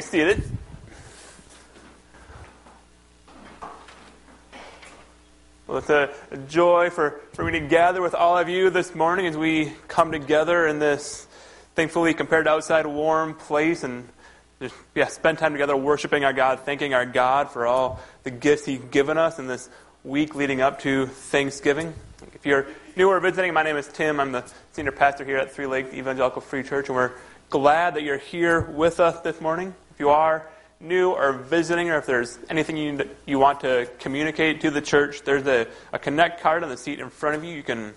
be seated. Well, it's a joy for, for me to gather with all of you this morning as we come together in this, thankfully, compared to outside, warm place and just yeah, spend time together worshiping our God, thanking our God for all the gifts He's given us in this week leading up to Thanksgiving. If you're new or visiting, my name is Tim. I'm the senior pastor here at Three Lakes Evangelical Free Church, and we're glad that you're here with us this morning. If you are, new or visiting, or if there's anything you, you want to communicate to the church, there's a, a connect card on the seat in front of you. You can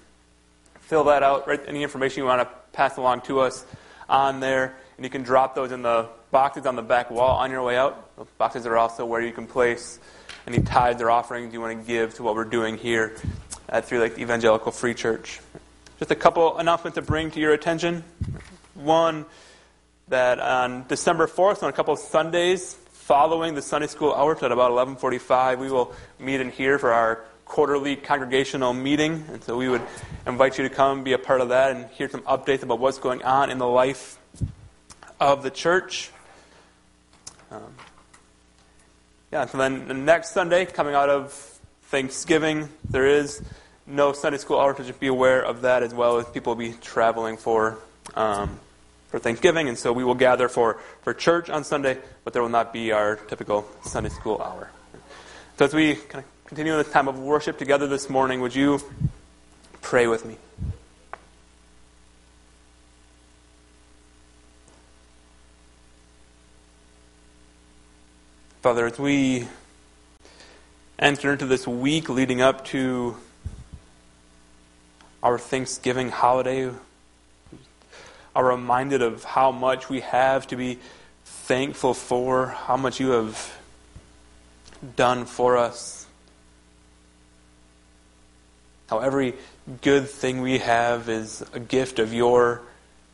fill that out, write any information you want to pass along to us on there, and you can drop those in the boxes on the back wall on your way out. Those boxes are also where you can place any tithes or offerings you want to give to what we're doing here at Three Lakes Evangelical Free Church. Just a couple announcements to bring to your attention. One, that on December 4th, on a couple of Sundays following the Sunday school hours at about 11:45, we will meet in here for our quarterly congregational meeting, and so we would invite you to come be a part of that and hear some updates about what's going on in the life of the church. Um, yeah, so then the next Sunday, coming out of Thanksgiving, there is no Sunday school hour, to just be aware of that as well as people will be traveling for um, for Thanksgiving, and so we will gather for, for church on Sunday, but there will not be our typical Sunday school hour. So as we kind of continue this time of worship together this morning, would you pray with me? Father, as we enter into this week leading up to our Thanksgiving holiday, are reminded of how much we have to be thankful for, how much you have done for us. How every good thing we have is a gift of your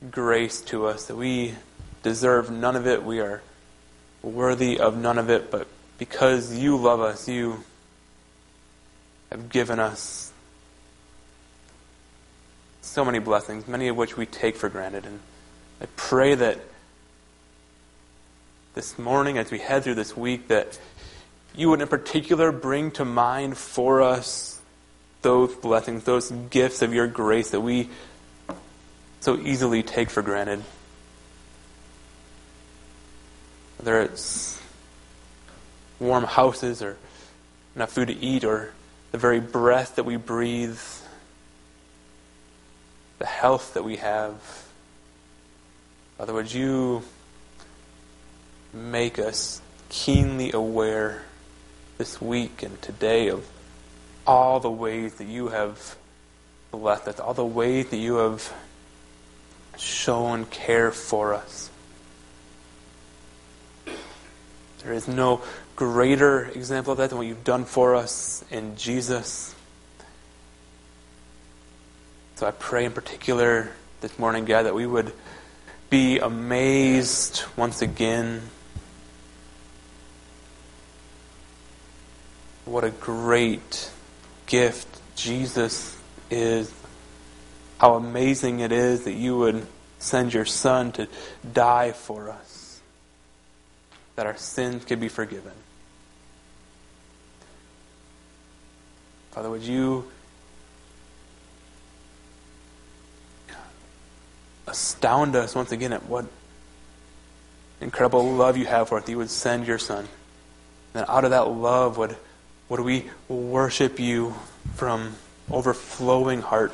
grace to us, that we deserve none of it, we are worthy of none of it, but because you love us, you have given us so many blessings, many of which we take for granted. And I pray that this morning, as we head through this week, that you would in particular bring to mind for us those blessings, those gifts of your grace that we so easily take for granted. Whether it's warm houses or enough food to eat or the very breath that we breathe the health that we have. Father, would you make us keenly aware this week and today of all the ways that you have blessed us, all the ways that you have shown care for us. There is no greater example of that than what you've done for us in Jesus. So I pray in particular this morning, God, that we would be amazed once again. What a great gift Jesus is. How amazing it is that you would send your Son to die for us, that our sins could be forgiven. Father, would you astound us once again at what incredible love you have for us. You would send your Son. And out of that love, would, would we worship you from overflowing heart,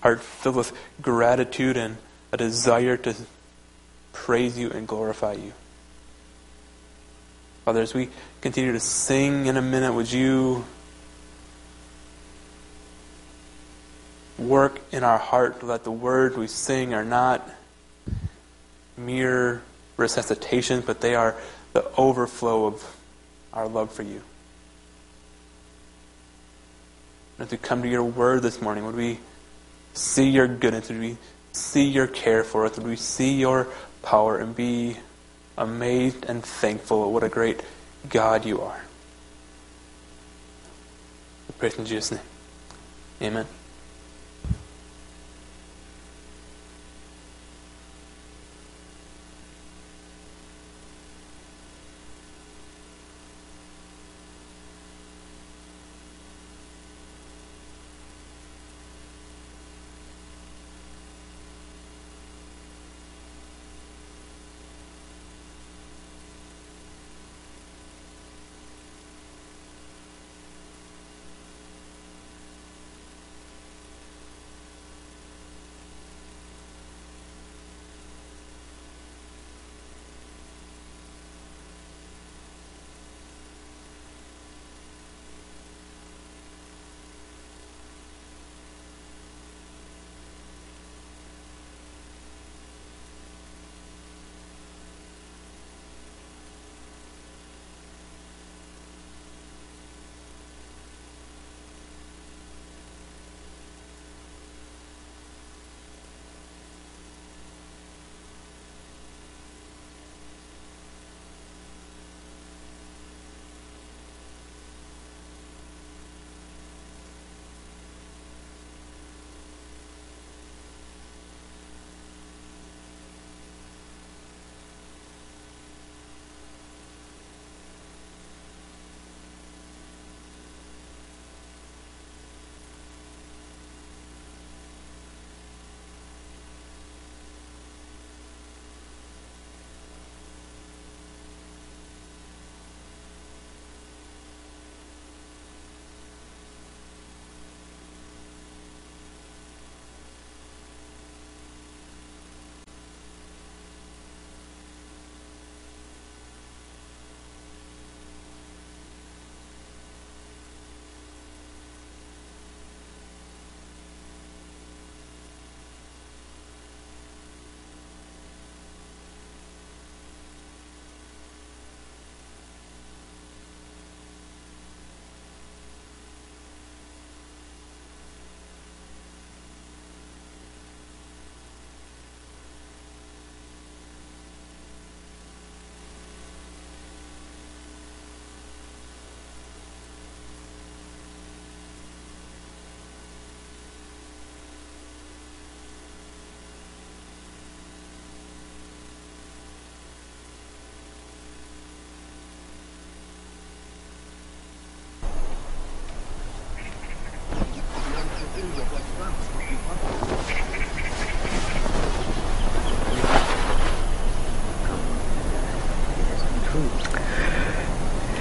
heart filled with gratitude and a desire to praise you and glorify you. Father, as we continue to sing in a minute, would you work in our heart let the words we sing are not mere recitations, but they are the overflow of our love for you. As we come to your word this morning, would we see your goodness? Would we see your care for us? Would we see your power and be amazed and thankful at what a great God you are? We pray in Jesus' name. Amen.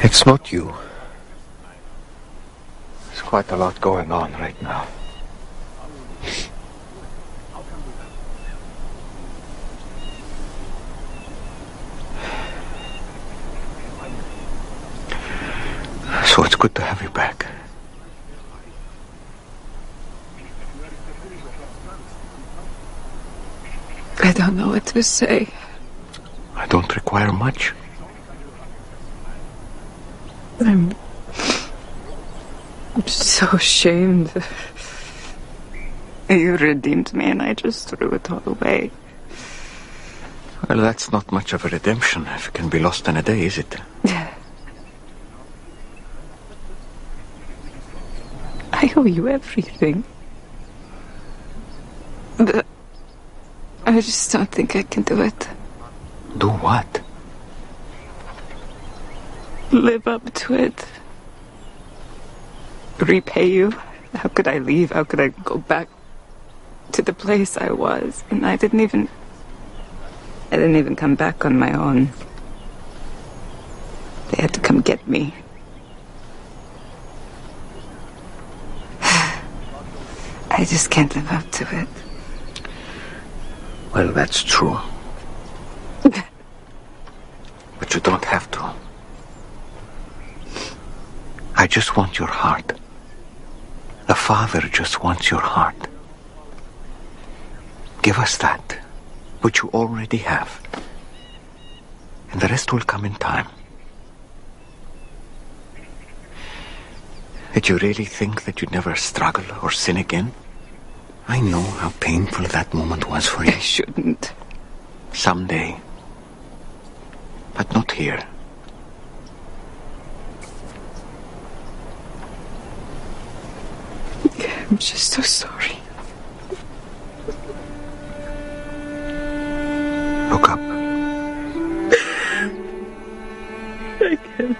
It's not you. There's quite a lot going on right now. So it's good to have you back. I don't know what to say. I don't require much. I'm, I'm so ashamed. You redeemed me and I just threw it all away. Well, that's not much of a redemption if it can be lost in a day, is it? I owe you everything. But I just don't think I can do it. Do what? Live up to it. Repay you. How could I leave? How could I go back to the place I was? And I didn't even. I didn't even come back on my own. They had to come get me. I just can't live up to it. Well, that's true. but you don't have to. I just want your heart. A father just wants your heart. Give us that, which you already have. And the rest will come in time. Did you really think that you'd never struggle or sin again? I know how painful that moment was for you. I shouldn't. Someday. But not here. I'm just so sorry. Look up. I can't.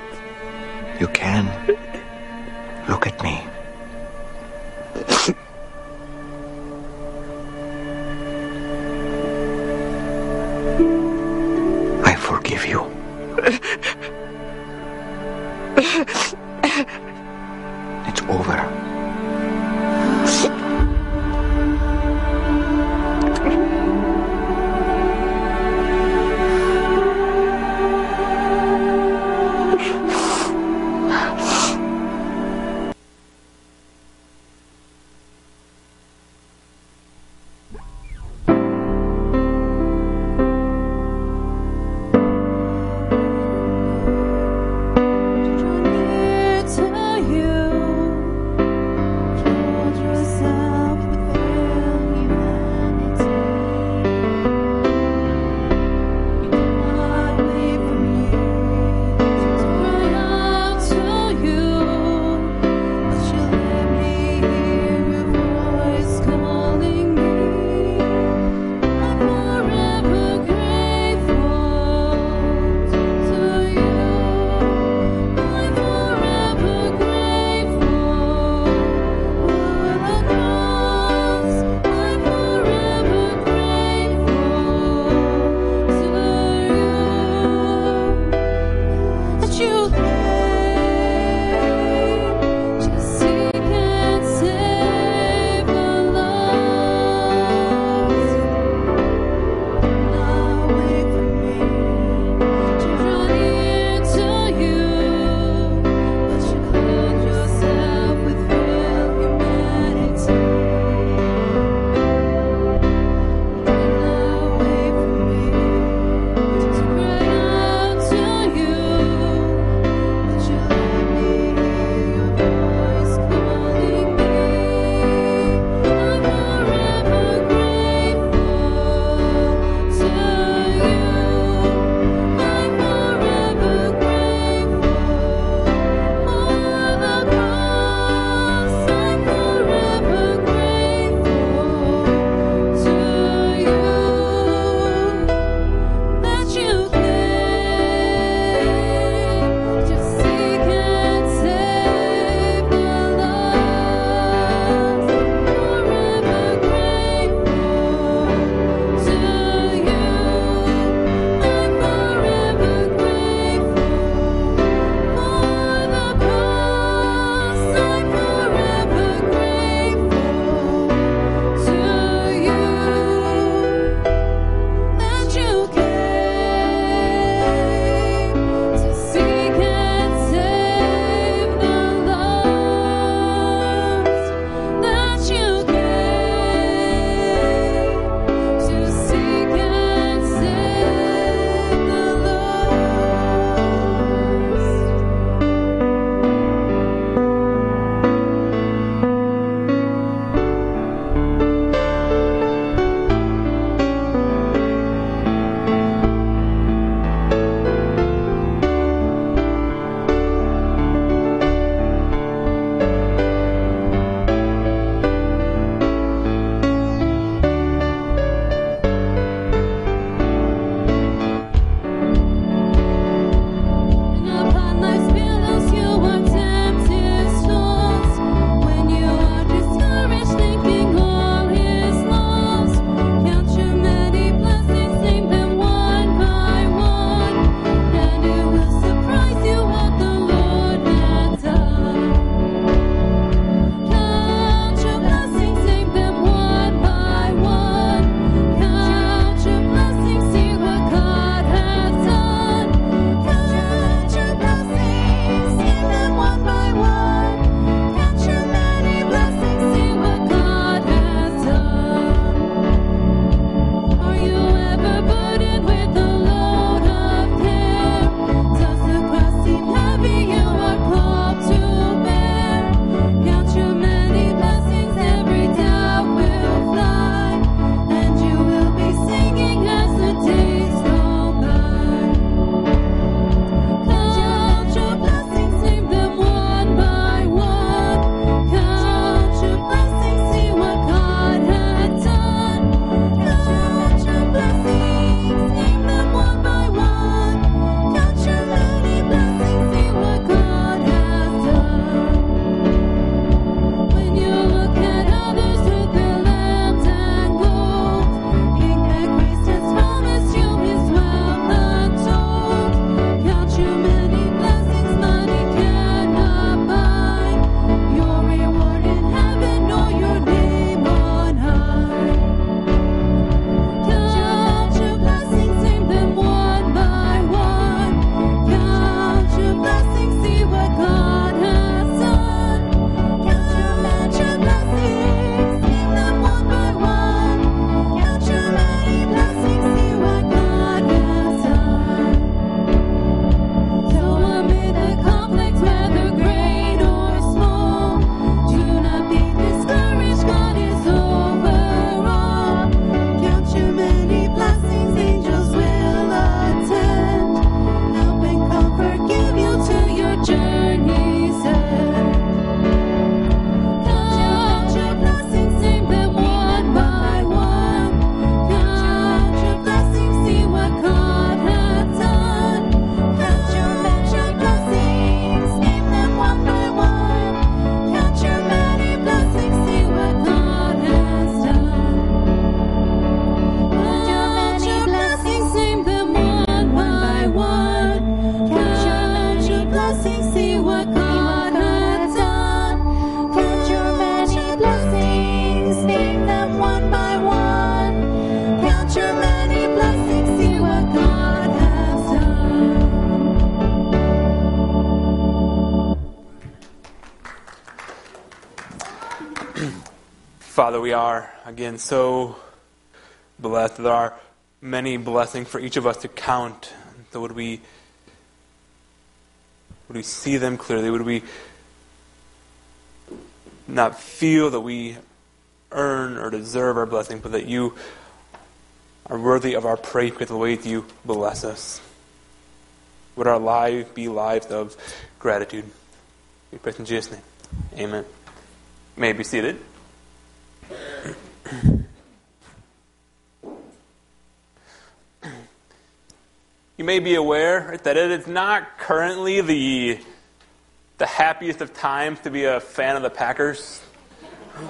We are, again, so blessed. There are many blessings for each of us to count. So would we would we see them clearly? Would we not feel that we earn or deserve our blessing, but that you are worthy of our praise because of the way that you bless us? Would our lives be lives of gratitude? We pray in Jesus' name. Amen. You may be seated. You may be aware that it is not currently the, the happiest of times to be a fan of the Packers.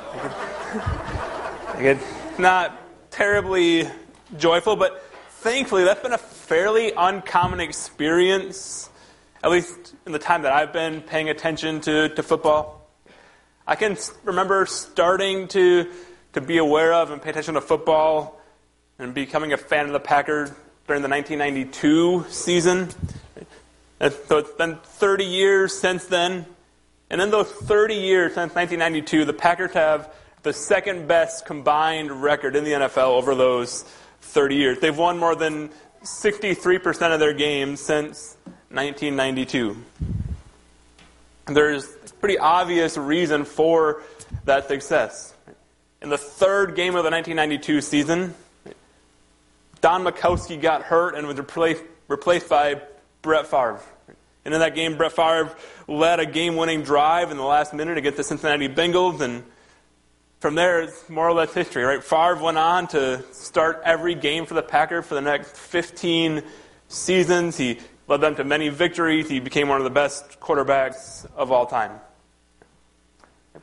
it's not terribly joyful, but thankfully that's been a fairly uncommon experience, at least in the time that I've been paying attention to, to football. I can remember starting to, to be aware of and pay attention to football and becoming a fan of the Packers during the 1992 season. And so it's been 30 years since then. And in those 30 years since 1992, the Packers have the second best combined record in the NFL over those 30 years. They've won more than 63% of their games since 1992. There's a pretty obvious reason for that success. In the third game of the 1992 season, Don Majkowski got hurt and was replaced, replaced by Brett Favre. And in that game, Brett Favre led a game winning drive in the last minute against the Cincinnati Bengals. And from there, it's more or less history, right? Favre went on to start every game for the Packers for the next 15 seasons. He led them to many victories. He became one of the best quarterbacks of all time.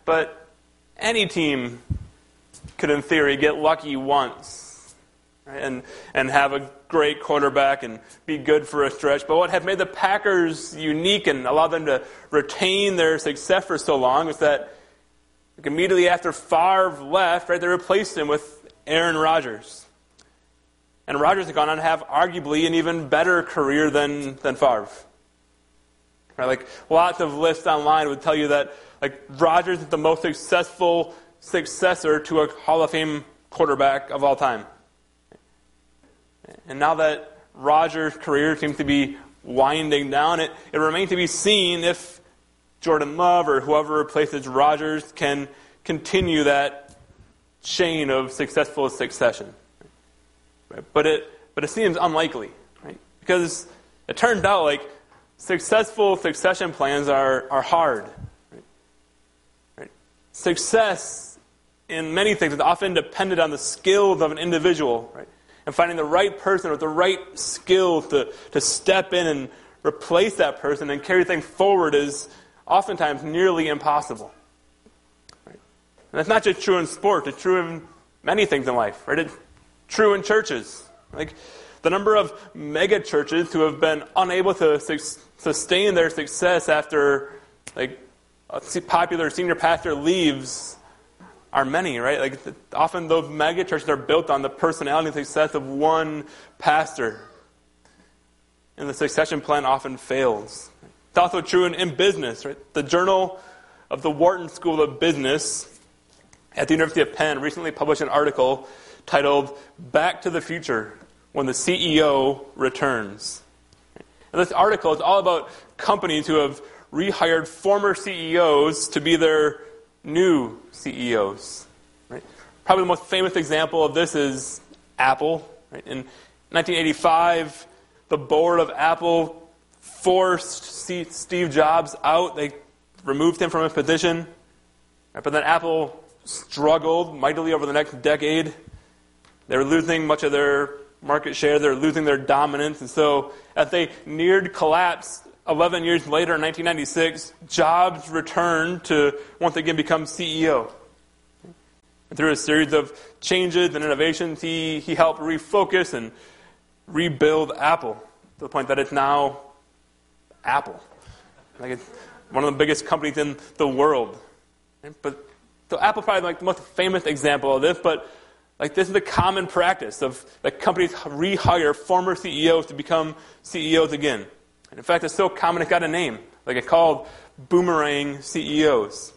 But any team could, in theory, get lucky once right? and, and have a great quarterback and be good for a stretch. But what had made the Packers unique and allowed them to retain their success for so long was that like immediately after Favre left, right, they replaced him with Aaron Rodgers. And Rodgers had gone on to have arguably an even better career than, than Favre. Right, like lots of lists online would tell you that like Rodgers is the most successful successor to a Hall of Fame quarterback of all time. And now that Rodgers' career seems to be winding down, it, it remains to be seen if Jordan Love or whoever replaces Rodgers can continue that chain of successful succession. But it but it seems unlikely, right? Because it turns out like successful succession plans are, are hard. Right? Right? Success in many things is often dependent on the skills of an individual, right? and finding the right person with the right skills to, to step in and replace that person and carry things forward is oftentimes nearly impossible. Right? And that's not just true in sport, it's true in many things in life. Right? It's true in churches. Like the number of mega churches who have been unable to su- sustain their success after like a popular senior pastor leaves are many, right? Like often those mega churches are built on the personality and success of one pastor. And the succession plan often fails. It's also true in, in business, right? The Journal of the Wharton School of Business at the University of Penn recently published an article titled Back to the Future When the CEO Returns. And this article is all about companies who have rehired former CEOs to be their new CEOs. Right? Probably the most famous example of this is Apple. Right? In 1985, the board of Apple forced Steve Jobs out. They removed him from his position. But then Apple struggled mightily over the next decade. They were losing much of their market share. They were losing their dominance. And so, as they neared collapse, 11 years later, in 1996, Jobs returned to once again become CEO. And through a series of changes and innovations, he, he helped refocus and rebuild Apple to the point that it's now Apple. Like it's one of the biggest companies in the world. But so Apple's probably like the most famous example of this, but like this is the common practice of like companies rehire former CEOs to become CEOs again. And in fact, it's so common it got a name. Like it's called boomerang CEOs.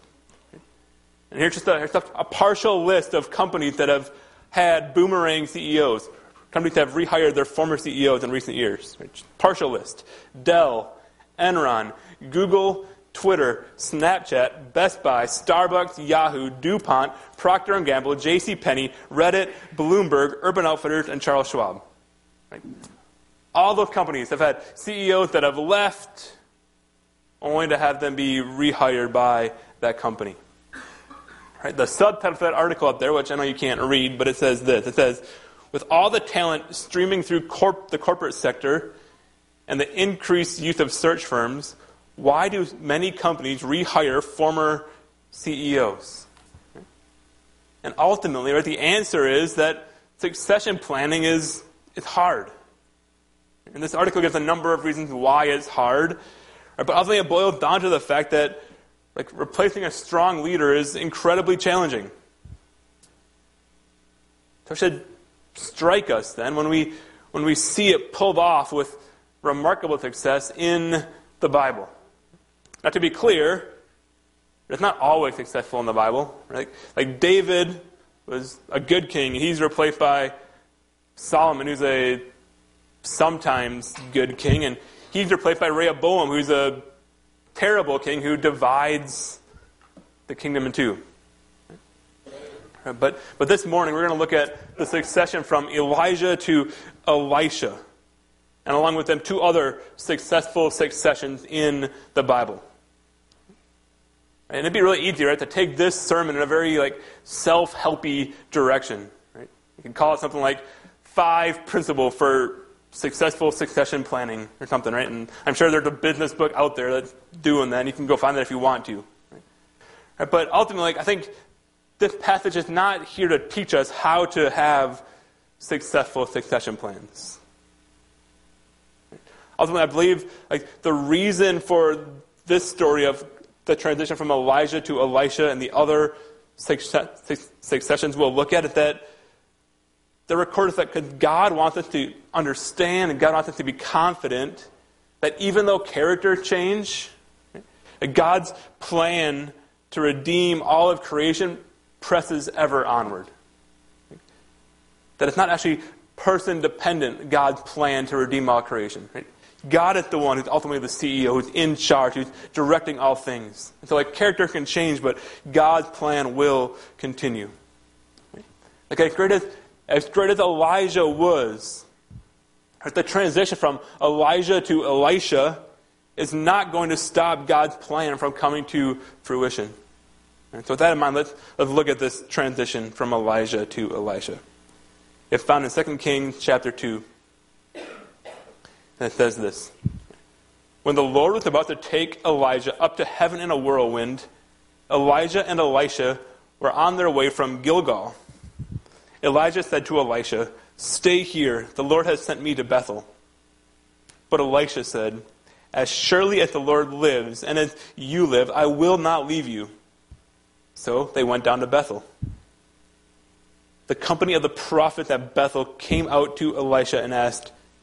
And here's just a, here's a partial list of companies that have had boomerang CEOs, companies that have rehired their former CEOs in recent years. Partial list Dell, Enron, Google, Twitter, Snapchat, Best Buy, Starbucks, Yahoo, DuPont, Procter & Gamble, J.C. Penney, Reddit, Bloomberg, Urban Outfitters, and Charles Schwab. Right? All those companies have had CEOs that have left only to have them be rehired by that company. Right? The subtitle for that article up there, which I know you can't read, but it says this. It says, with all the talent streaming through corp- the corporate sector and the increased use of search firms, why do many companies rehire former CEOs? And ultimately, right, the answer is that succession planning is, is hard. And this article gives a number of reasons why it's hard. Right, but ultimately, it boils down to the fact that like replacing a strong leader is incredibly challenging. So it should strike us then when we when we see it pulled off with remarkable success in the Bible. Now to be clear, it's not always successful in the Bible. Right? Like David was a good king, he's replaced by Solomon, who's a sometimes good king, and he's replaced by Rehoboam, who's a terrible king who divides the kingdom in two. But, but this morning, we're going to look at the succession from Elijah to Elisha. And along with them, two other successful successions in the Bible. And it'd be really easy, right, to take this sermon in a very like self-helpy direction. Right? You can call it something like five principle for successful succession planning or something, right? And I'm sure there's a business book out there that's doing that. And you can go find that if you want to. Right? But ultimately, I think this passage is not here to teach us how to have successful succession plans. Ultimately, I believe like the reason for this story of the transition from Elijah to Elisha and the other successions we'll look at it, that the record is that God wants us to understand and God wants us to be confident that even though character change, God's plan to redeem all of creation presses ever onward. That it's not actually person dependent, God's plan to redeem all creation. Right? God is the one who's ultimately the CEO, who's in charge, who's directing all things. And so, like, character can change, but God's plan will continue. Like, as great as as great as Elijah was, the transition from Elijah to Elisha is not going to stop God's plan from coming to fruition. And so, with that in mind, let's, let's look at this transition from Elijah to Elisha. It's found in 2 Kings chapter 2. And it says this When the Lord was about to take Elijah up to heaven in a whirlwind, Elijah and Elisha were on their way from Gilgal. Elijah said to Elisha, Stay here, the Lord has sent me to Bethel. But Elisha said, As surely as the Lord lives, and as you live, I will not leave you. So they went down to Bethel. The company of the prophets at Bethel came out to Elisha and asked,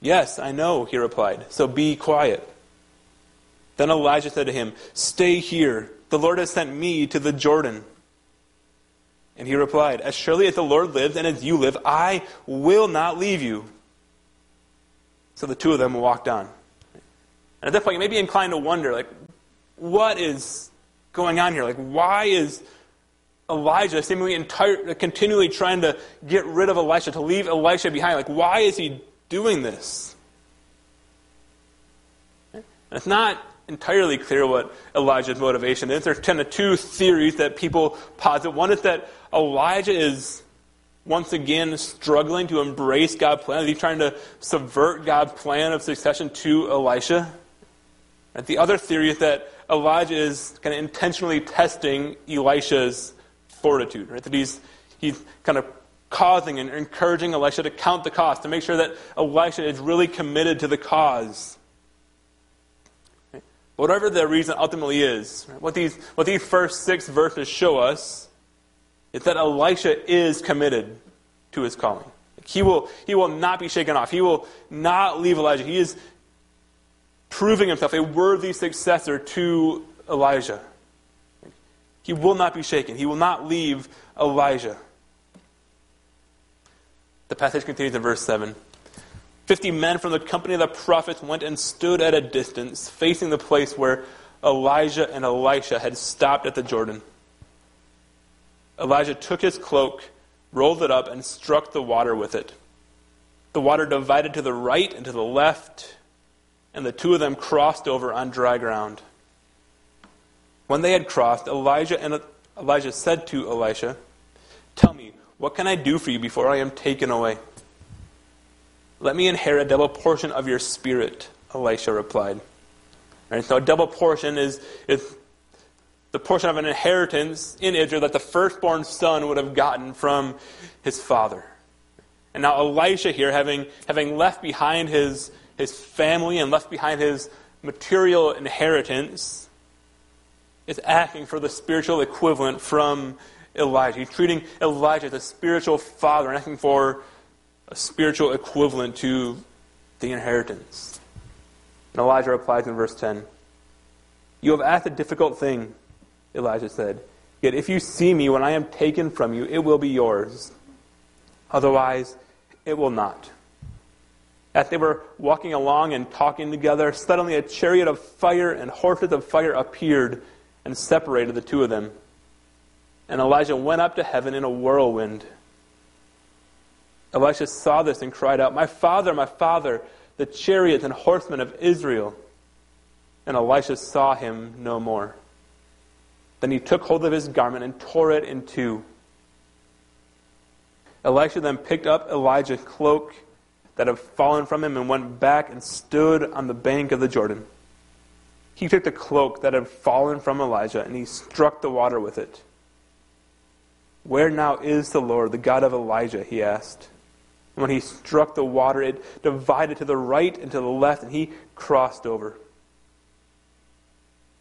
Yes, I know, he replied. So be quiet. Then Elijah said to him, Stay here. The Lord has sent me to the Jordan. And he replied, As surely as the Lord lives and as you live, I will not leave you. So the two of them walked on. And at that point, you may be inclined to wonder, like, what is going on here? Like, why is Elijah seemingly entire, continually trying to get rid of Elisha, to leave Elisha behind? Like, why is he doing this? And it's not entirely clear what Elijah's motivation is. There's kind of two theories that people posit. One is that Elijah is once again struggling to embrace God's plan. He's trying to subvert God's plan of succession to Elisha. And the other theory is that Elijah is kind of intentionally testing Elisha's fortitude, right? That he's, he's kind of causing and encouraging Elisha to count the cost, to make sure that Elisha is really committed to the cause. Whatever the reason ultimately is, what, these, what these first six verses show us is that Elisha is committed to his calling. He will, he will not be shaken off. He will not leave Elijah. He is proving himself a worthy successor to Elijah. He will not be shaken. He will not leave Elijah. The passage continues in verse 7. Fifty men from the company of the prophets went and stood at a distance, facing the place where Elijah and Elisha had stopped at the Jordan. Elijah took his cloak, rolled it up, and struck the water with it. The water divided to the right and to the left, and the two of them crossed over on dry ground. When they had crossed, Elijah and Elijah said to Elisha, Tell me, what can I do for you before I am taken away? Let me inherit a double portion of your spirit, Elisha replied. Right, so a double portion is, is the portion of an inheritance in Israel that the firstborn son would have gotten from his father. And now Elisha here, having, having left behind his, his family and left behind his material inheritance, is asking for the spiritual equivalent from Elijah. He's treating Elijah as a spiritual father and asking for a spiritual equivalent to the inheritance. And Elijah replies in verse 10 You have asked a difficult thing, Elijah said. Yet if you see me when I am taken from you, it will be yours. Otherwise, it will not. As they were walking along and talking together, suddenly a chariot of fire and horses of fire appeared and separated the two of them. And Elijah went up to heaven in a whirlwind. Elisha saw this and cried out, My father, my father, the chariots and horsemen of Israel. And Elisha saw him no more. Then he took hold of his garment and tore it in two. Elisha then picked up Elijah's cloak that had fallen from him and went back and stood on the bank of the Jordan. He took the cloak that had fallen from Elijah and he struck the water with it. Where now is the Lord, the God of Elijah? he asked. And when he struck the water, it divided to the right and to the left, and he crossed over.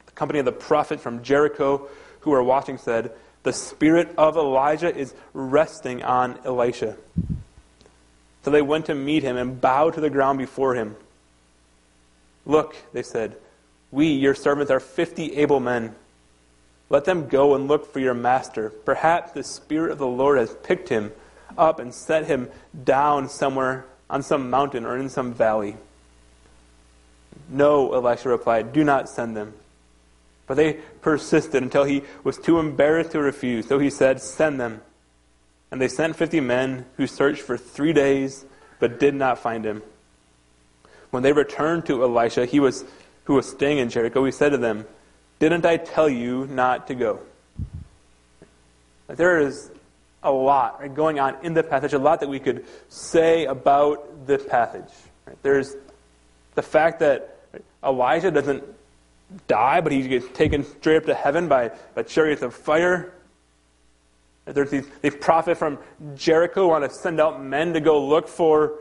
The company of the prophet from Jericho who were watching said, The spirit of Elijah is resting on Elisha. So they went to meet him and bowed to the ground before him. Look, they said, we, your servants, are fifty able men. Let them go and look for your master. Perhaps the Spirit of the Lord has picked him up and set him down somewhere on some mountain or in some valley. No, Elisha replied, do not send them. But they persisted until he was too embarrassed to refuse. So he said, Send them. And they sent fifty men who searched for three days but did not find him. When they returned to Elisha, he was who was staying in Jericho, he said to them, Didn't I tell you not to go? There is a lot going on in the passage, a lot that we could say about the passage. There's the fact that Elijah doesn't die, but he gets taken straight up to heaven by, by chariots of fire. There's these, these prophets from Jericho want to send out men to go look for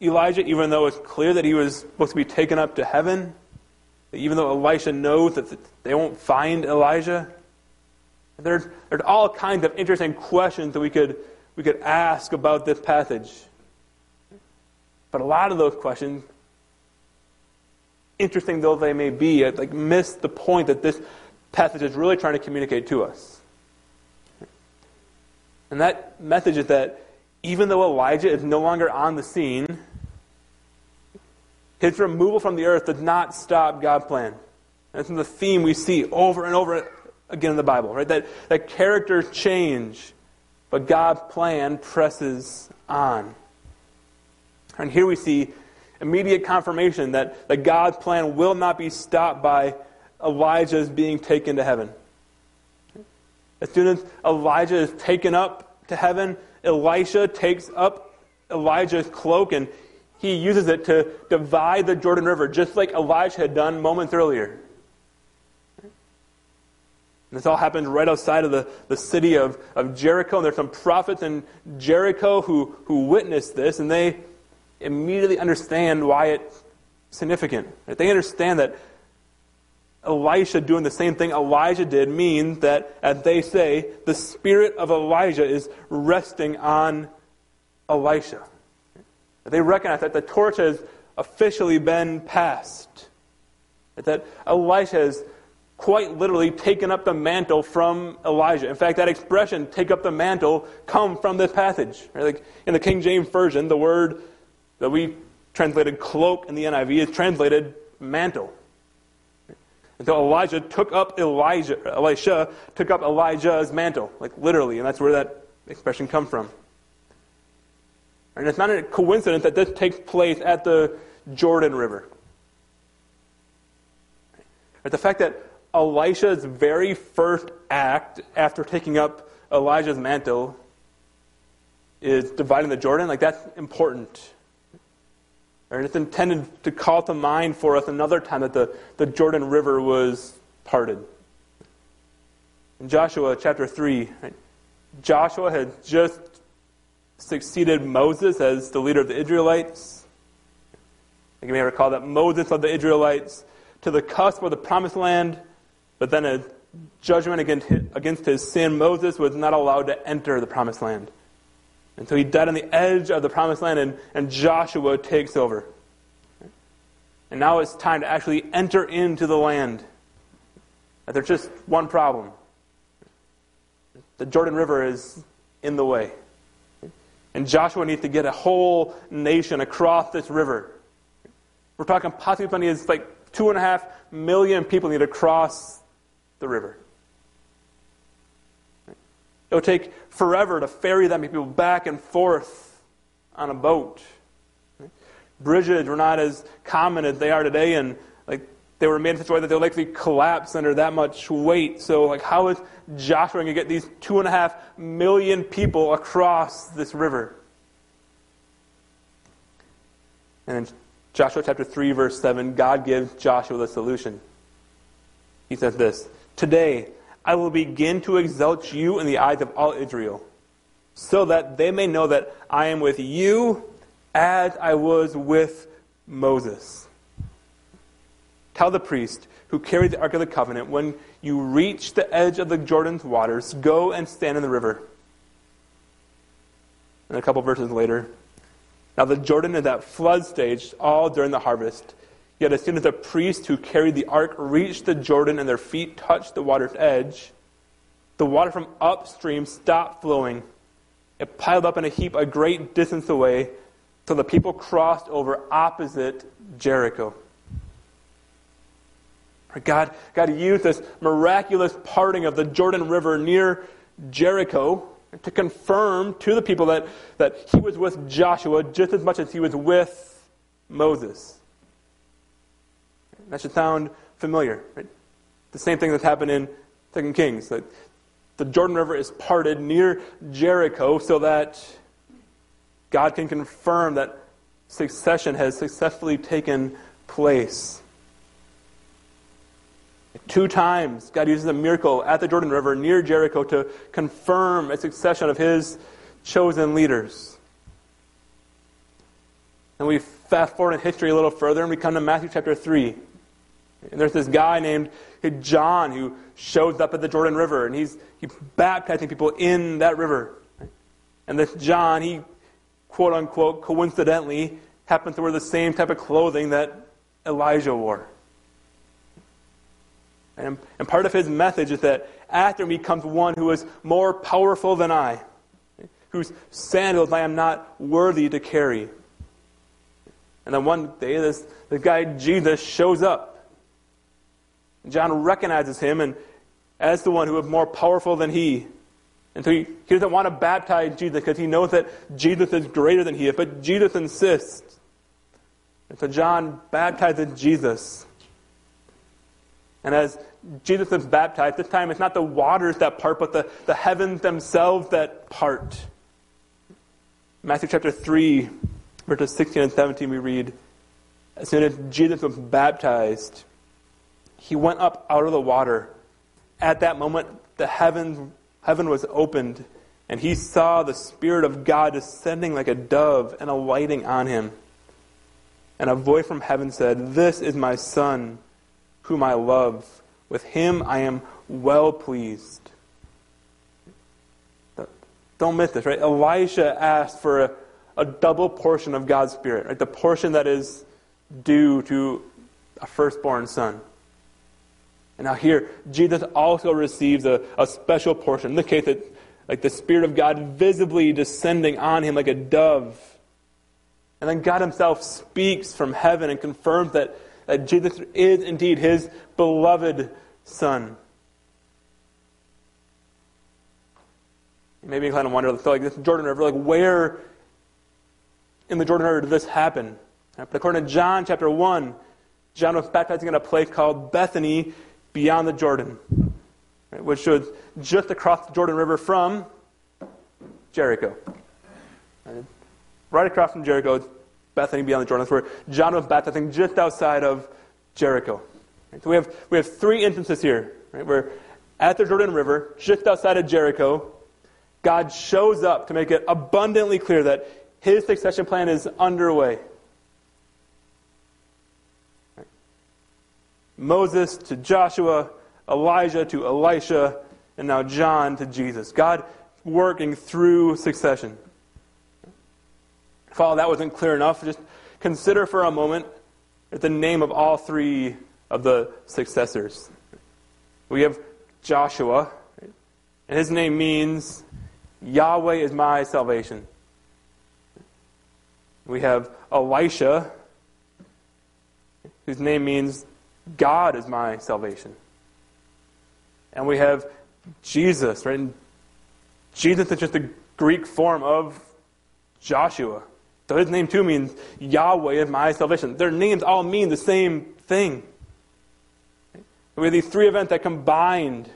Elijah, even though it's clear that he was supposed to be taken up to heaven. Even though Elisha knows that they won't find Elijah, there's, there's all kinds of interesting questions that we could, we could ask about this passage. But a lot of those questions, interesting though they may be, like miss the point that this passage is really trying to communicate to us. And that message is that even though Elijah is no longer on the scene, his removal from the earth did not stop God's plan. That's the theme we see over and over again in the Bible, right? That, that characters change, but God's plan presses on. And here we see immediate confirmation that, that God's plan will not be stopped by Elijah's being taken to heaven. As soon as Elijah is taken up to heaven, Elisha takes up Elijah's cloak and he uses it to divide the Jordan River, just like Elijah had done moments earlier. And this all happened right outside of the, the city of, of Jericho. And there's some prophets in Jericho who, who witnessed this, and they immediately understand why it's significant. They understand that Elisha doing the same thing Elijah did means that, as they say, the spirit of Elijah is resting on Elisha. They recognize that the torch has officially been passed. That Elisha has quite literally taken up the mantle from Elijah. In fact, that expression, take up the mantle, come from this passage. Like in the King James Version, the word that we translated cloak in the NIV is translated mantle. And so Elijah took up Elijah, Elisha took up Elijah's mantle, like literally, and that's where that expression comes from. And it's not a coincidence that this takes place at the Jordan River. But the fact that Elisha's very first act after taking up Elijah's mantle is dividing the Jordan, like that's important. And it's intended to call to mind for us another time that the, the Jordan River was parted. In Joshua chapter 3, Joshua had just succeeded Moses as the leader of the Israelites. You may recall that Moses led the Israelites to the cusp of the promised land, but then a judgment against his, sin, Moses was not allowed to enter the promised land. And so he died on the edge of the promised land, and, and Joshua takes over. And now it's time to actually enter into the land. But there's just one problem the Jordan River is in the way. And Joshua needs to get a whole nation across this river. We're talking possibly as like two and a half million people need to cross the river. It would take forever to ferry that many people back and forth on a boat. Bridges were not as common as they are today, and like they were made in such a way that they would likely collapse under that much weight. So, like, how is Joshua going to get these two and a half million people across this river? And Joshua chapter 3, verse 7, God gives Joshua the solution. He says this Today, I will begin to exalt you in the eyes of all Israel, so that they may know that I am with you as I was with Moses. Tell the priest who carried the Ark of the Covenant, when you reach the edge of the Jordan's waters, go and stand in the river. And a couple verses later, now the Jordan is at flood stage all during the harvest. Yet as soon as the priest who carried the ark reached the Jordan and their feet touched the water's edge, the water from upstream stopped flowing. It piled up in a heap a great distance away, so the people crossed over opposite Jericho. God, God used this miraculous parting of the Jordan River near Jericho to confirm to the people that, that he was with Joshua just as much as he was with Moses. That should sound familiar. Right? The same thing that's happened in 2 Kings. That the Jordan River is parted near Jericho so that God can confirm that succession has successfully taken place. Two times, God uses a miracle at the Jordan River near Jericho to confirm a succession of his chosen leaders. And we fast forward in history a little further and we come to Matthew chapter 3. And there's this guy named John who shows up at the Jordan River, and he's, he's baptizing people in that river. And this John, he quote unquote coincidentally happens to wear the same type of clothing that Elijah wore. And, and part of his message is that after me comes one who is more powerful than I, whose sandals I am not worthy to carry. And then one day, this, this guy Jesus shows up. John recognizes him and as the one who is more powerful than he. And so he, he doesn't want to baptize Jesus because he knows that Jesus is greater than he is, but Jesus insists. And so John baptizes Jesus. And as Jesus is baptized, this time it's not the waters that part, but the, the heavens themselves that part. Matthew chapter 3, verses 16 and 17, we read, As soon as Jesus was baptized, he went up out of the water, at that moment, the heaven, heaven was opened, and he saw the Spirit of God descending like a dove and alighting on him. And a voice from heaven said, This is my Son, whom I love. With him I am well pleased. Don't miss this, right? Elisha asked for a, a double portion of God's Spirit, right? The portion that is due to a firstborn son. And now here, Jesus also receives a, a special portion. In the case that like the Spirit of God visibly descending on him like a dove. And then God himself speaks from heaven and confirms that, that Jesus is indeed his beloved Son. Maybe you kind of wonder, so like this Jordan River, like where in the Jordan River did this happen? Uh, but according to John chapter 1, John was baptizing in a place called Bethany beyond the Jordan, right, which was just across the Jordan River from Jericho. Right, right across from Jericho Bethany beyond the Jordan. That's where John was baptizing just outside of Jericho. Right, so we have, we have three instances here. Right, we're at the Jordan River, just outside of Jericho, God shows up to make it abundantly clear that his succession plan is underway. Moses to Joshua, Elijah to Elisha, and now John to Jesus. God working through succession. That wasn't clear enough, just consider for a moment the name of all three of the successors. We have Joshua, and his name means Yahweh is my salvation. We have Elisha, whose name means God is my salvation. And we have Jesus, right? And Jesus is just a Greek form of Joshua. So his name too means Yahweh is my salvation. Their names all mean the same thing. We have these three events that combined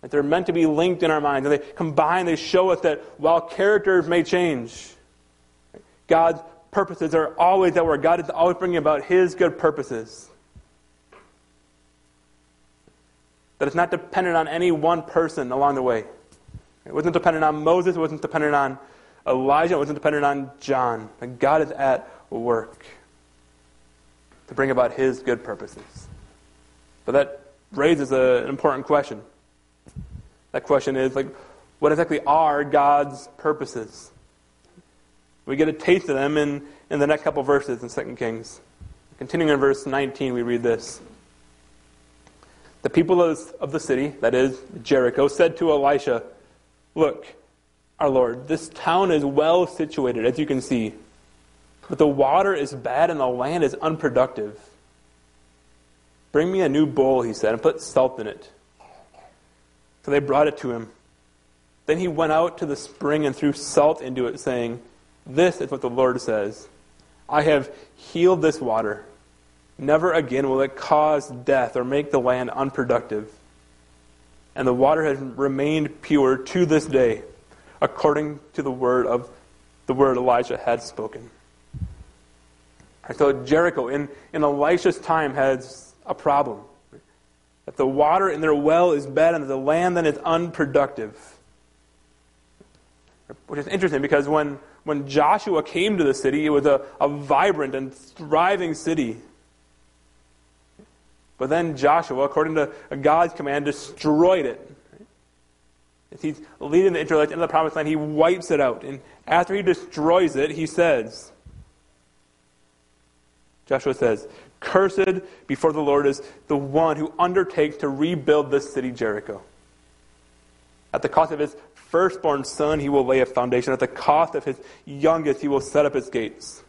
that they're meant to be linked in our minds. And they combine, they show us that while characters may change, God's purposes are always at work. God is always bringing about His good purposes. That it's not dependent on any one person along the way. It wasn't dependent on Moses, it wasn't dependent on Elijah, wasn't dependent on John. But God is at work to bring about His good purposes. But that raises a, an important question. That question is like, what exactly are God's purposes? We get a taste of them in, in the next couple verses in 2 Kings. Continuing in verse 19, we read this. The people of the city, that is, Jericho, said to Elisha, Look, our Lord, this town is well situated, as you can see, but the water is bad and the land is unproductive. Bring me a new bowl, he said, and put salt in it. So they brought it to him. Then he went out to the spring and threw salt into it, saying, This is what the Lord says I have healed this water. Never again will it cause death or make the land unproductive. And the water has remained pure to this day, according to the word of the word Elijah had spoken. So Jericho in, in Elisha's time has a problem that the water in their well is bad and the land then is unproductive. Which is interesting because when, when Joshua came to the city, it was a, a vibrant and thriving city. But then Joshua, according to God's command, destroyed it. As he's leading the Israelites into the promised land, he wipes it out. And after he destroys it, he says, Joshua says, Cursed before the Lord is the one who undertakes to rebuild this city, Jericho. At the cost of his firstborn son, he will lay a foundation. At the cost of his youngest, he will set up his gates.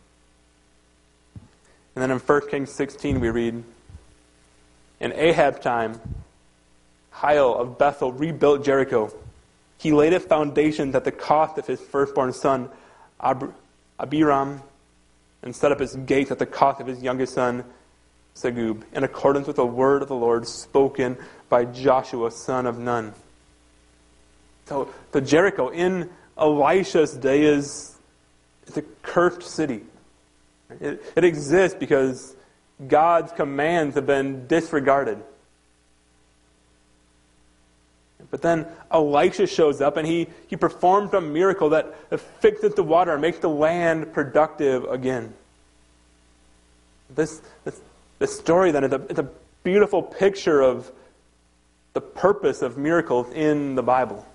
And then in 1 Kings 16, we read In Ahab's time, Hiel of Bethel rebuilt Jericho. He laid its foundations at the cost of his firstborn son, Ab- Abiram, and set up his gates at the cost of his youngest son, Segub, in accordance with the word of the Lord spoken by Joshua, son of Nun. So, the Jericho in Elisha's day is it's a cursed city. It, it exists because God's commands have been disregarded. But then Elisha shows up and he, he performs a miracle that fixes the water and makes the land productive again. This, this, this story then is a, it's a beautiful picture of the purpose of miracles in the Bible.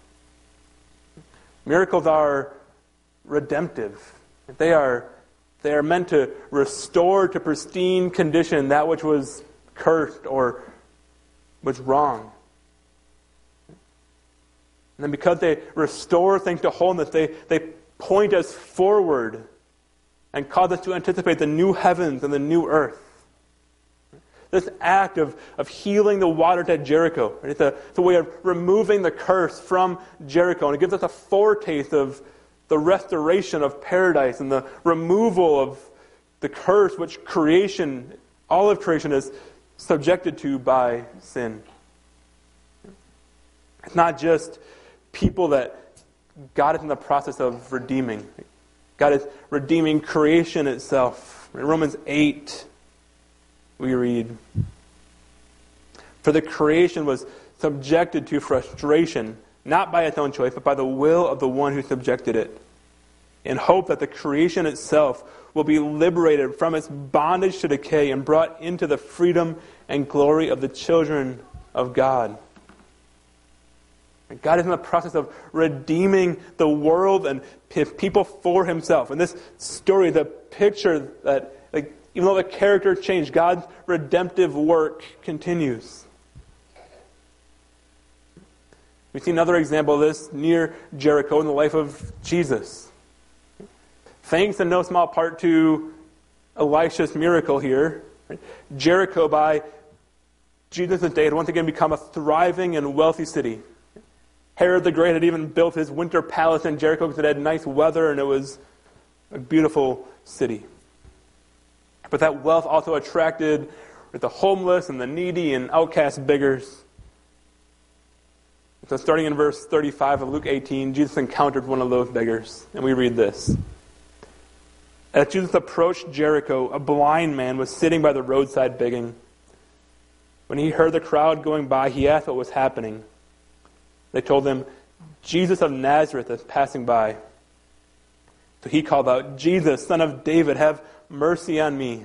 Miracles are redemptive. They are, they are meant to restore to pristine condition that which was cursed or was wrong. And then because they restore things to wholeness, they, they point us forward and cause us to anticipate the new heavens and the new earth. This act of, of healing the waters at Jericho, right? it's, a, it's a way of removing the curse from Jericho. And it gives us a foretaste of the restoration of paradise and the removal of the curse which creation, all of creation, is subjected to by sin. It's not just people that God is in the process of redeeming. God is redeeming creation itself. In Romans 8, we read For the creation was subjected to frustration, not by its own choice, but by the will of the one who subjected it, in hope that the creation itself will be liberated from its bondage to decay and brought into the freedom and glory of the children of God. God is in the process of redeeming the world and people for himself. And this story, the picture that, like, even though the character changed, God's redemptive work continues. We see another example of this near Jericho in the life of Jesus. Thanks in no small part to Elisha's miracle here, Jericho by Jesus' day had once again become a thriving and wealthy city. Herod the Great had even built his winter palace in Jericho because it had nice weather and it was a beautiful city. But that wealth also attracted the homeless and the needy and outcast beggars. So, starting in verse 35 of Luke 18, Jesus encountered one of those beggars. And we read this. As Jesus approached Jericho, a blind man was sitting by the roadside begging. When he heard the crowd going by, he asked what was happening. They told him, Jesus of Nazareth is passing by. So he called out, Jesus, son of David, have mercy on me.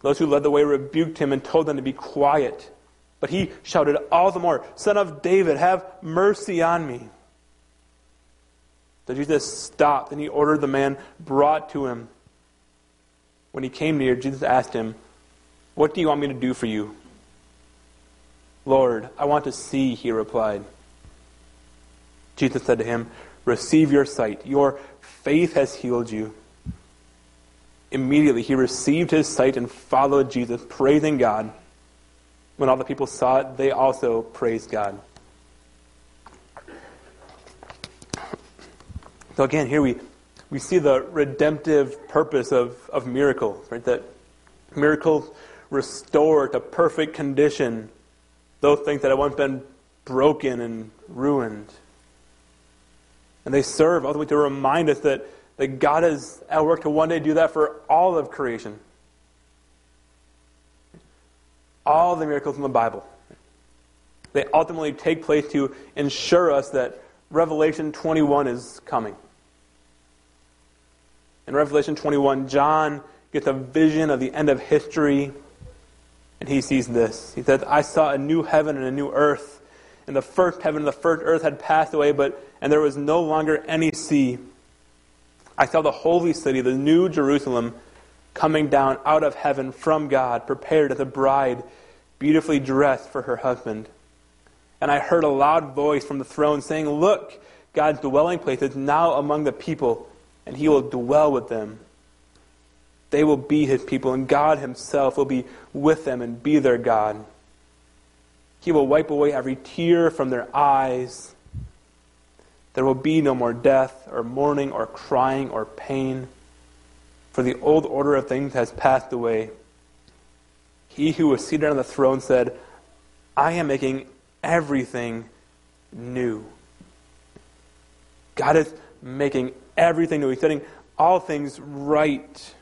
Those who led the way rebuked him and told them to be quiet. But he shouted all the more, Son of David, have mercy on me. So Jesus stopped and he ordered the man brought to him. When he came near, Jesus asked him, What do you want me to do for you? Lord, I want to see, he replied. Jesus said to him, Receive your sight. Your faith has healed you. Immediately he received his sight and followed Jesus, praising God. When all the people saw it, they also praised God. So again, here we, we see the redemptive purpose of, of miracles, right? That miracles restore to perfect condition those think that had once been broken and ruined. And they serve ultimately to remind us that, that God is at work to one day do that for all of creation. All the miracles in the Bible. They ultimately take place to ensure us that Revelation 21 is coming. In Revelation 21, John gets a vision of the end of history and he sees this. He says, I saw a new heaven and a new earth. And the first heaven and the first earth had passed away, but and there was no longer any sea. I saw the holy city, the new Jerusalem, coming down out of heaven from God, prepared as a bride, beautifully dressed for her husband. And I heard a loud voice from the throne saying, Look, God's dwelling place is now among the people, and he will dwell with them. They will be his people, and God himself will be with them and be their God. He will wipe away every tear from their eyes. There will be no more death, or mourning, or crying, or pain, for the old order of things has passed away. He who was seated on the throne said, I am making everything new. God is making everything new. He's setting all things right.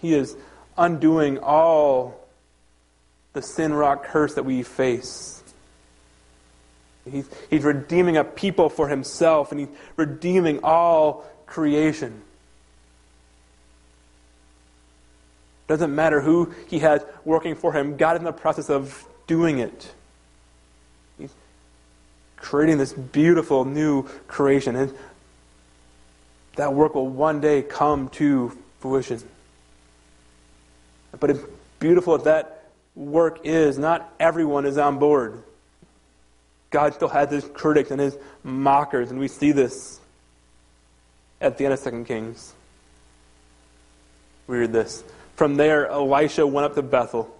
He is undoing all the sin rock curse that we face. He's, he's redeeming a people for himself, and he's redeeming all creation. Doesn't matter who he has working for him, God is in the process of doing it. He's creating this beautiful new creation. And that work will one day come to fruition. But it's beautiful that work is, not everyone is on board. God still has his critics and his mockers, and we see this at the end of 2 Kings. We read this. From there, Elisha went up to Bethel.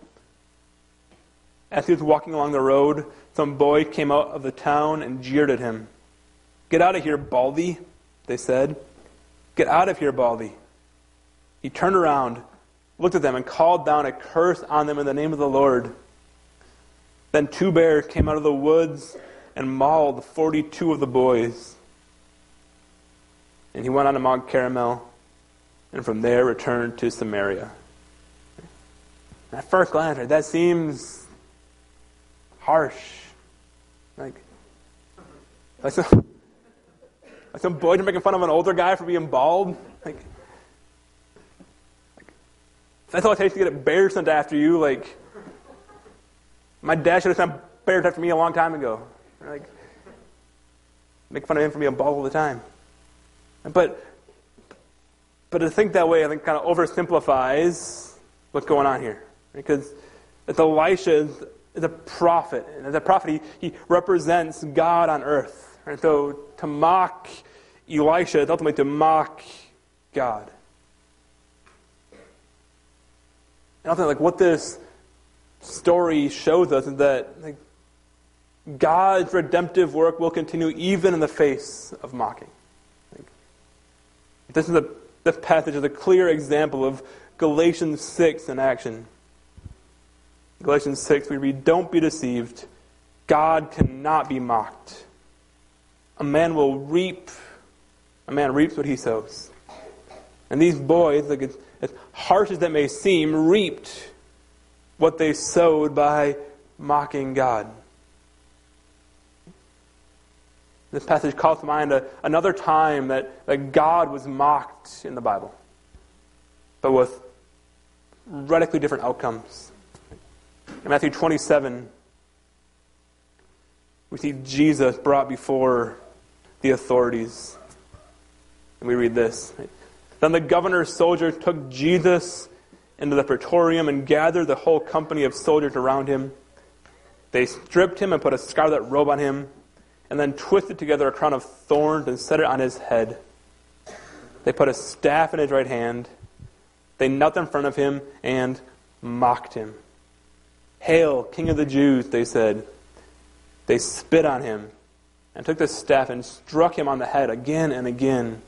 As he was walking along the road, some boy came out of the town and jeered at him. Get out of here, Baldy, they said. Get out of here, Baldy. He turned around, looked at them, and called down a curse on them in the name of the Lord. Then two bears came out of the woods and mauled 42 of the boys. And he went on to Mount Carmel, and from there returned to Samaria. At first glance, right, that seems harsh. Like, like some, like some making fun of an older guy for being bald. Like, like that's all it takes to get a bear sent after you. Like, my dad should have sent bears after me a long time ago. Like, make fun of him for being bald all the time. But, but to think that way, I think, kind of oversimplifies what's going on here. Because Elisha is, a prophet. And as a prophet, he, he represents God on earth. And so to mock Elisha is ultimately to mock God. And ultimately, like what this story shows us is that like, God's redemptive work will continue even in the face of mocking. Like, this is a this passage is a clear example of Galatians 6 in action. Galatians 6, we read, Don't be deceived. God cannot be mocked. A man will reap, a man reaps what he sows. And these boys, like as, harsh as that may seem, reaped what they sowed by mocking God. This passage calls to mind a, another time that, that God was mocked in the Bible, but with radically different outcomes. In Matthew 27, we see Jesus brought before the authorities. And we read this. Then the governor's soldiers took Jesus into the praetorium and gathered the whole company of soldiers around him. They stripped him and put a scarlet robe on him and then twisted together a crown of thorns and set it on his head. They put a staff in his right hand. They knelt in front of him and mocked him. Hail, King of the Jews, they said. They spit on him and took the staff and struck him on the head again and again.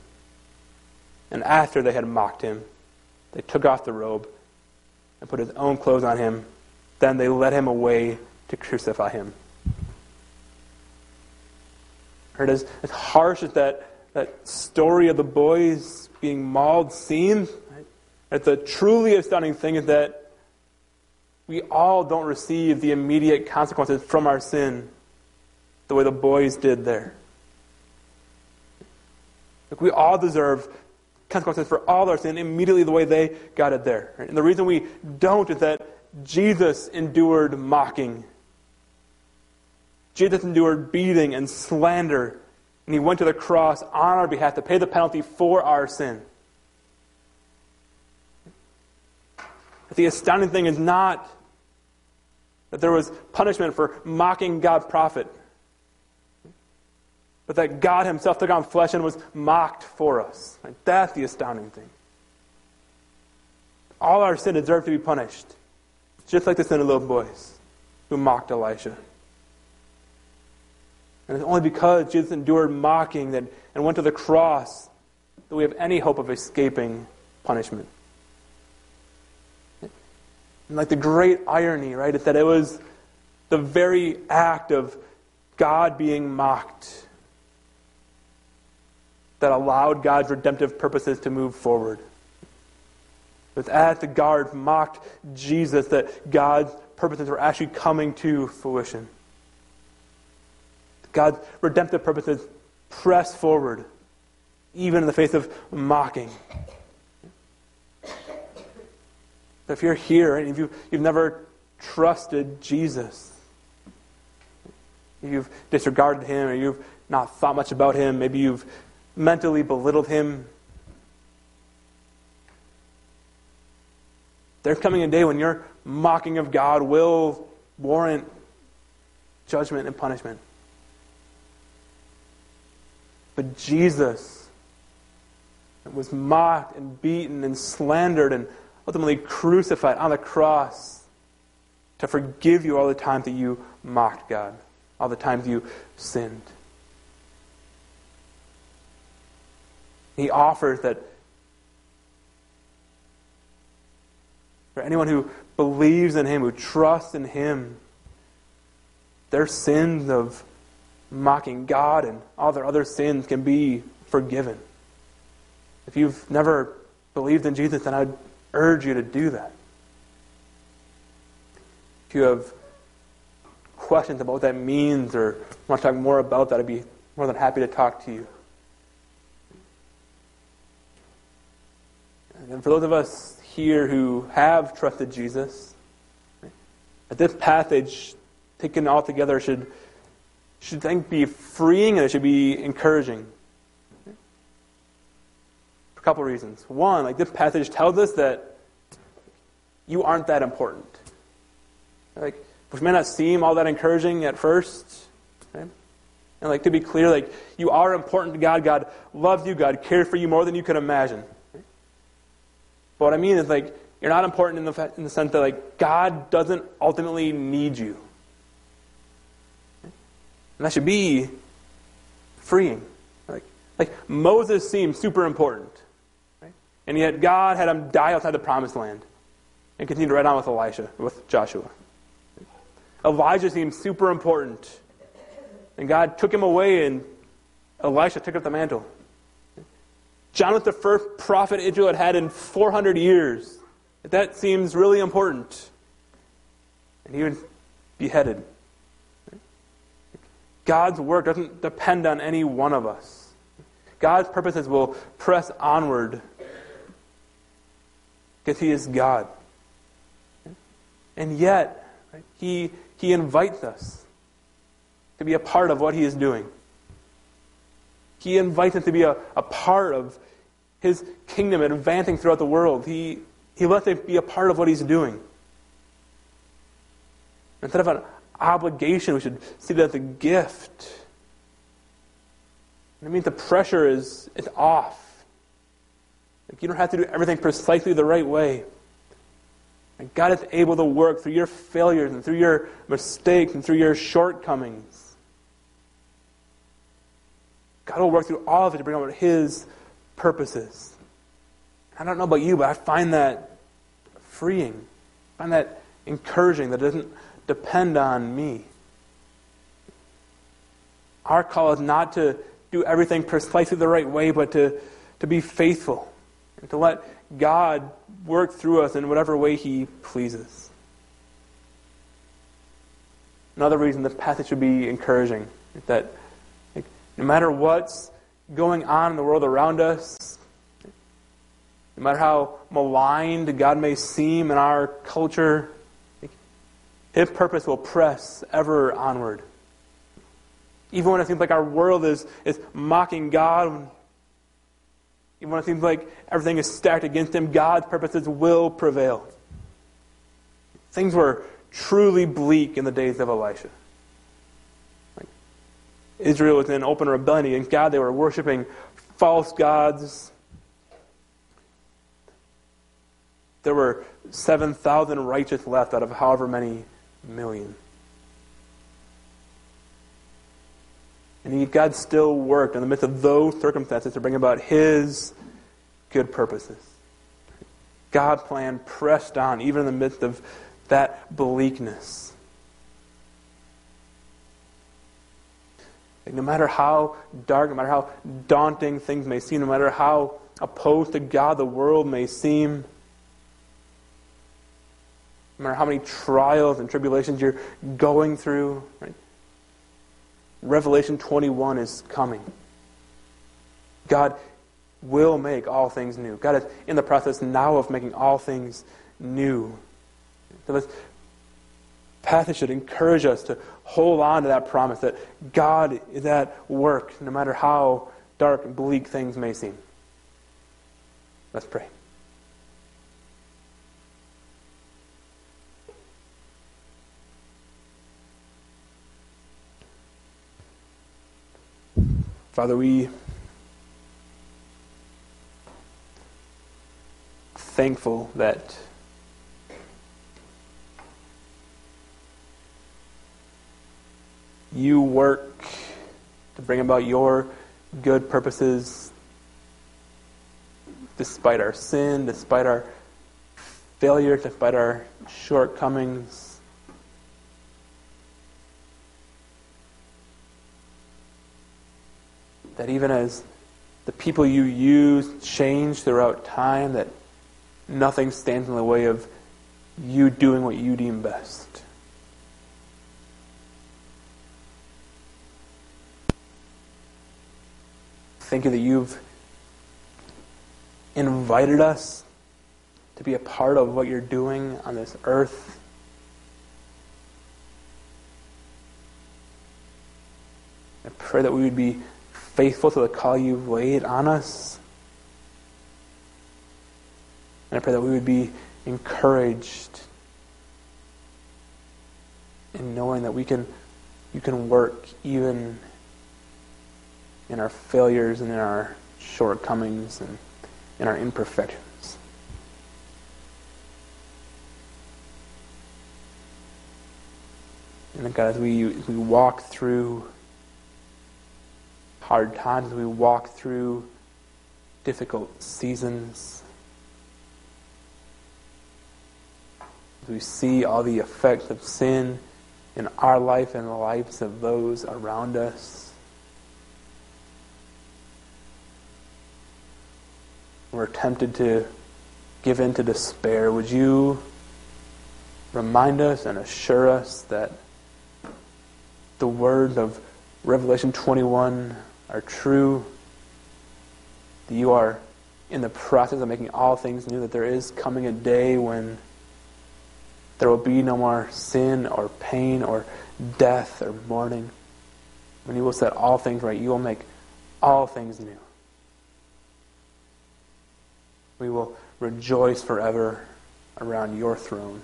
And after they had mocked him, they took off the robe and put his own clothes on him. Then they led him away to crucify him. Heard as, as harsh as that, that story of the boys being mauled seems, right? the truly astounding thing is that we all don't receive the immediate consequences from our sin the way the boys did there. Like we all deserve consequences for all our sin immediately the way they got it there. And the reason we don't is that Jesus endured mocking Jesus endured beating and slander, and he went to the cross on our behalf to pay the penalty for our sin. But the astounding thing is not that there was punishment for mocking God's prophet, but that God himself took on flesh and was mocked for us. That's the astounding thing. All our sin deserved to be punished, just like the sin of little boys who mocked Elisha. And it's only because Jesus endured mocking that, and went to the cross that we have any hope of escaping punishment. And like the great irony, right, is that it was the very act of God being mocked that allowed God's redemptive purposes to move forward. It was as the guards mocked Jesus that God's purposes were actually coming to fruition. God's redemptive purposes press forward, even in the face of mocking. If you're here and if you, you've never trusted Jesus, you've disregarded him or you've not thought much about him, maybe you've mentally belittled him, there's coming a day when your mocking of God will warrant judgment and punishment. But Jesus was mocked and beaten and slandered and ultimately crucified on the cross to forgive you all the times that you mocked God, all the times you sinned. He offers that for anyone who believes in Him, who trusts in Him, their sins of mocking God and all their other sins can be forgiven. If you've never believed in Jesus, then I'd urge you to do that. If you have questions about what that means or want to talk more about that, I'd be more than happy to talk to you. And for those of us here who have trusted Jesus, that this passage, taken all together, should, should think be freeing and it should be encouraging For a couple reasons. One, like this passage tells us that you aren't that important. Like, which may not seem all that encouraging at first. And like to be clear, like you are important to God. God loves you. God cares for you more than you can imagine. But what I mean is like you're not important in the in the sense that like God doesn't ultimately need you. And that should be freeing. Like, like Moses seems super important. And yet God had him die outside the promised land and continue ride on with Elisha, with Joshua. Elijah seemed super important. And God took him away and Elisha took up the mantle. John was the first prophet Israel had had in 400 years. That seems really important. And he was beheaded. God's work doesn't depend on any one of us. God's purposes will press onward because he is God. And yet, he, he invites us to be a part of what he is doing. He invites us to be a, a part of his kingdom and advancing throughout the world. He, he lets us be a part of what he's doing. Instead of an obligation, we should see that as a gift. I mean, the pressure is, is off. Like you don't have to do everything precisely the right way. And God is able to work through your failures and through your mistakes and through your shortcomings. God will work through all of it to bring about His purposes. I don't know about you, but I find that freeing. I find that encouraging that doesn't depend on me. Our call is not to do everything precisely the right way, but to, to be faithful and to let God work through us in whatever way He pleases. Another reason this passage should be encouraging is that no matter what's going on in the world around us, no matter how maligned God may seem in our culture, His purpose will press ever onward. Even when it seems like our world is, is mocking God, even when it seems like everything is stacked against him, God's purposes will prevail. Things were truly bleak in the days of Elisha. Israel was in open rebellion against God. They were worshiping false gods. There were 7,000 righteous left out of however many million. And yet God still worked in the midst of those circumstances to bring about His good purposes. God's plan pressed on, even in the midst of that bleakness. Like no matter how dark, no matter how daunting things may seem, no matter how opposed to God the world may seem, no matter how many trials and tribulations you're going through, right? Revelation 21 is coming. God will make all things new. God is in the process now of making all things new. So this passage should encourage us to hold on to that promise that God is at work no matter how dark and bleak things may seem. Let's pray. Father, we thankful that you work to bring about your good purposes despite our sin, despite our failure, despite our shortcomings. That even as the people you use change throughout time, that nothing stands in the way of you doing what you deem best. Thank you that you've invited us to be a part of what you're doing on this earth. I pray that we would be faithful to the call you've laid on us. And I pray that we would be encouraged in knowing that we can you can work even in our failures and in our shortcomings and in our imperfections. And God, as we, as we walk through hard times, as we walk through difficult seasons, as we see all the effects of sin in our life and the lives of those around us, we're tempted to give in to despair, would you remind us and assure us that the words of Revelation 21 are true, that you are in the process of making all things new, that there is coming a day when there will be no more sin or pain or death or mourning. When you will set all things right, you will make all things new. We will rejoice forever around your throne.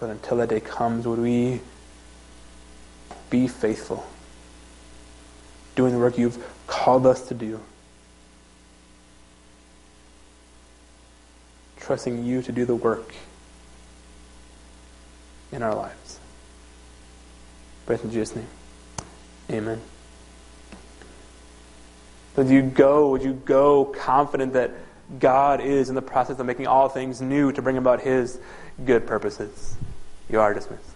But until that day comes, would we be faithful, doing the work you've called us to do, trusting you to do the work in our lives. But in Jesus' name, amen. Would you go, would you go confident that God is in the process of making all things new to bring about His good purposes? You are dismissed.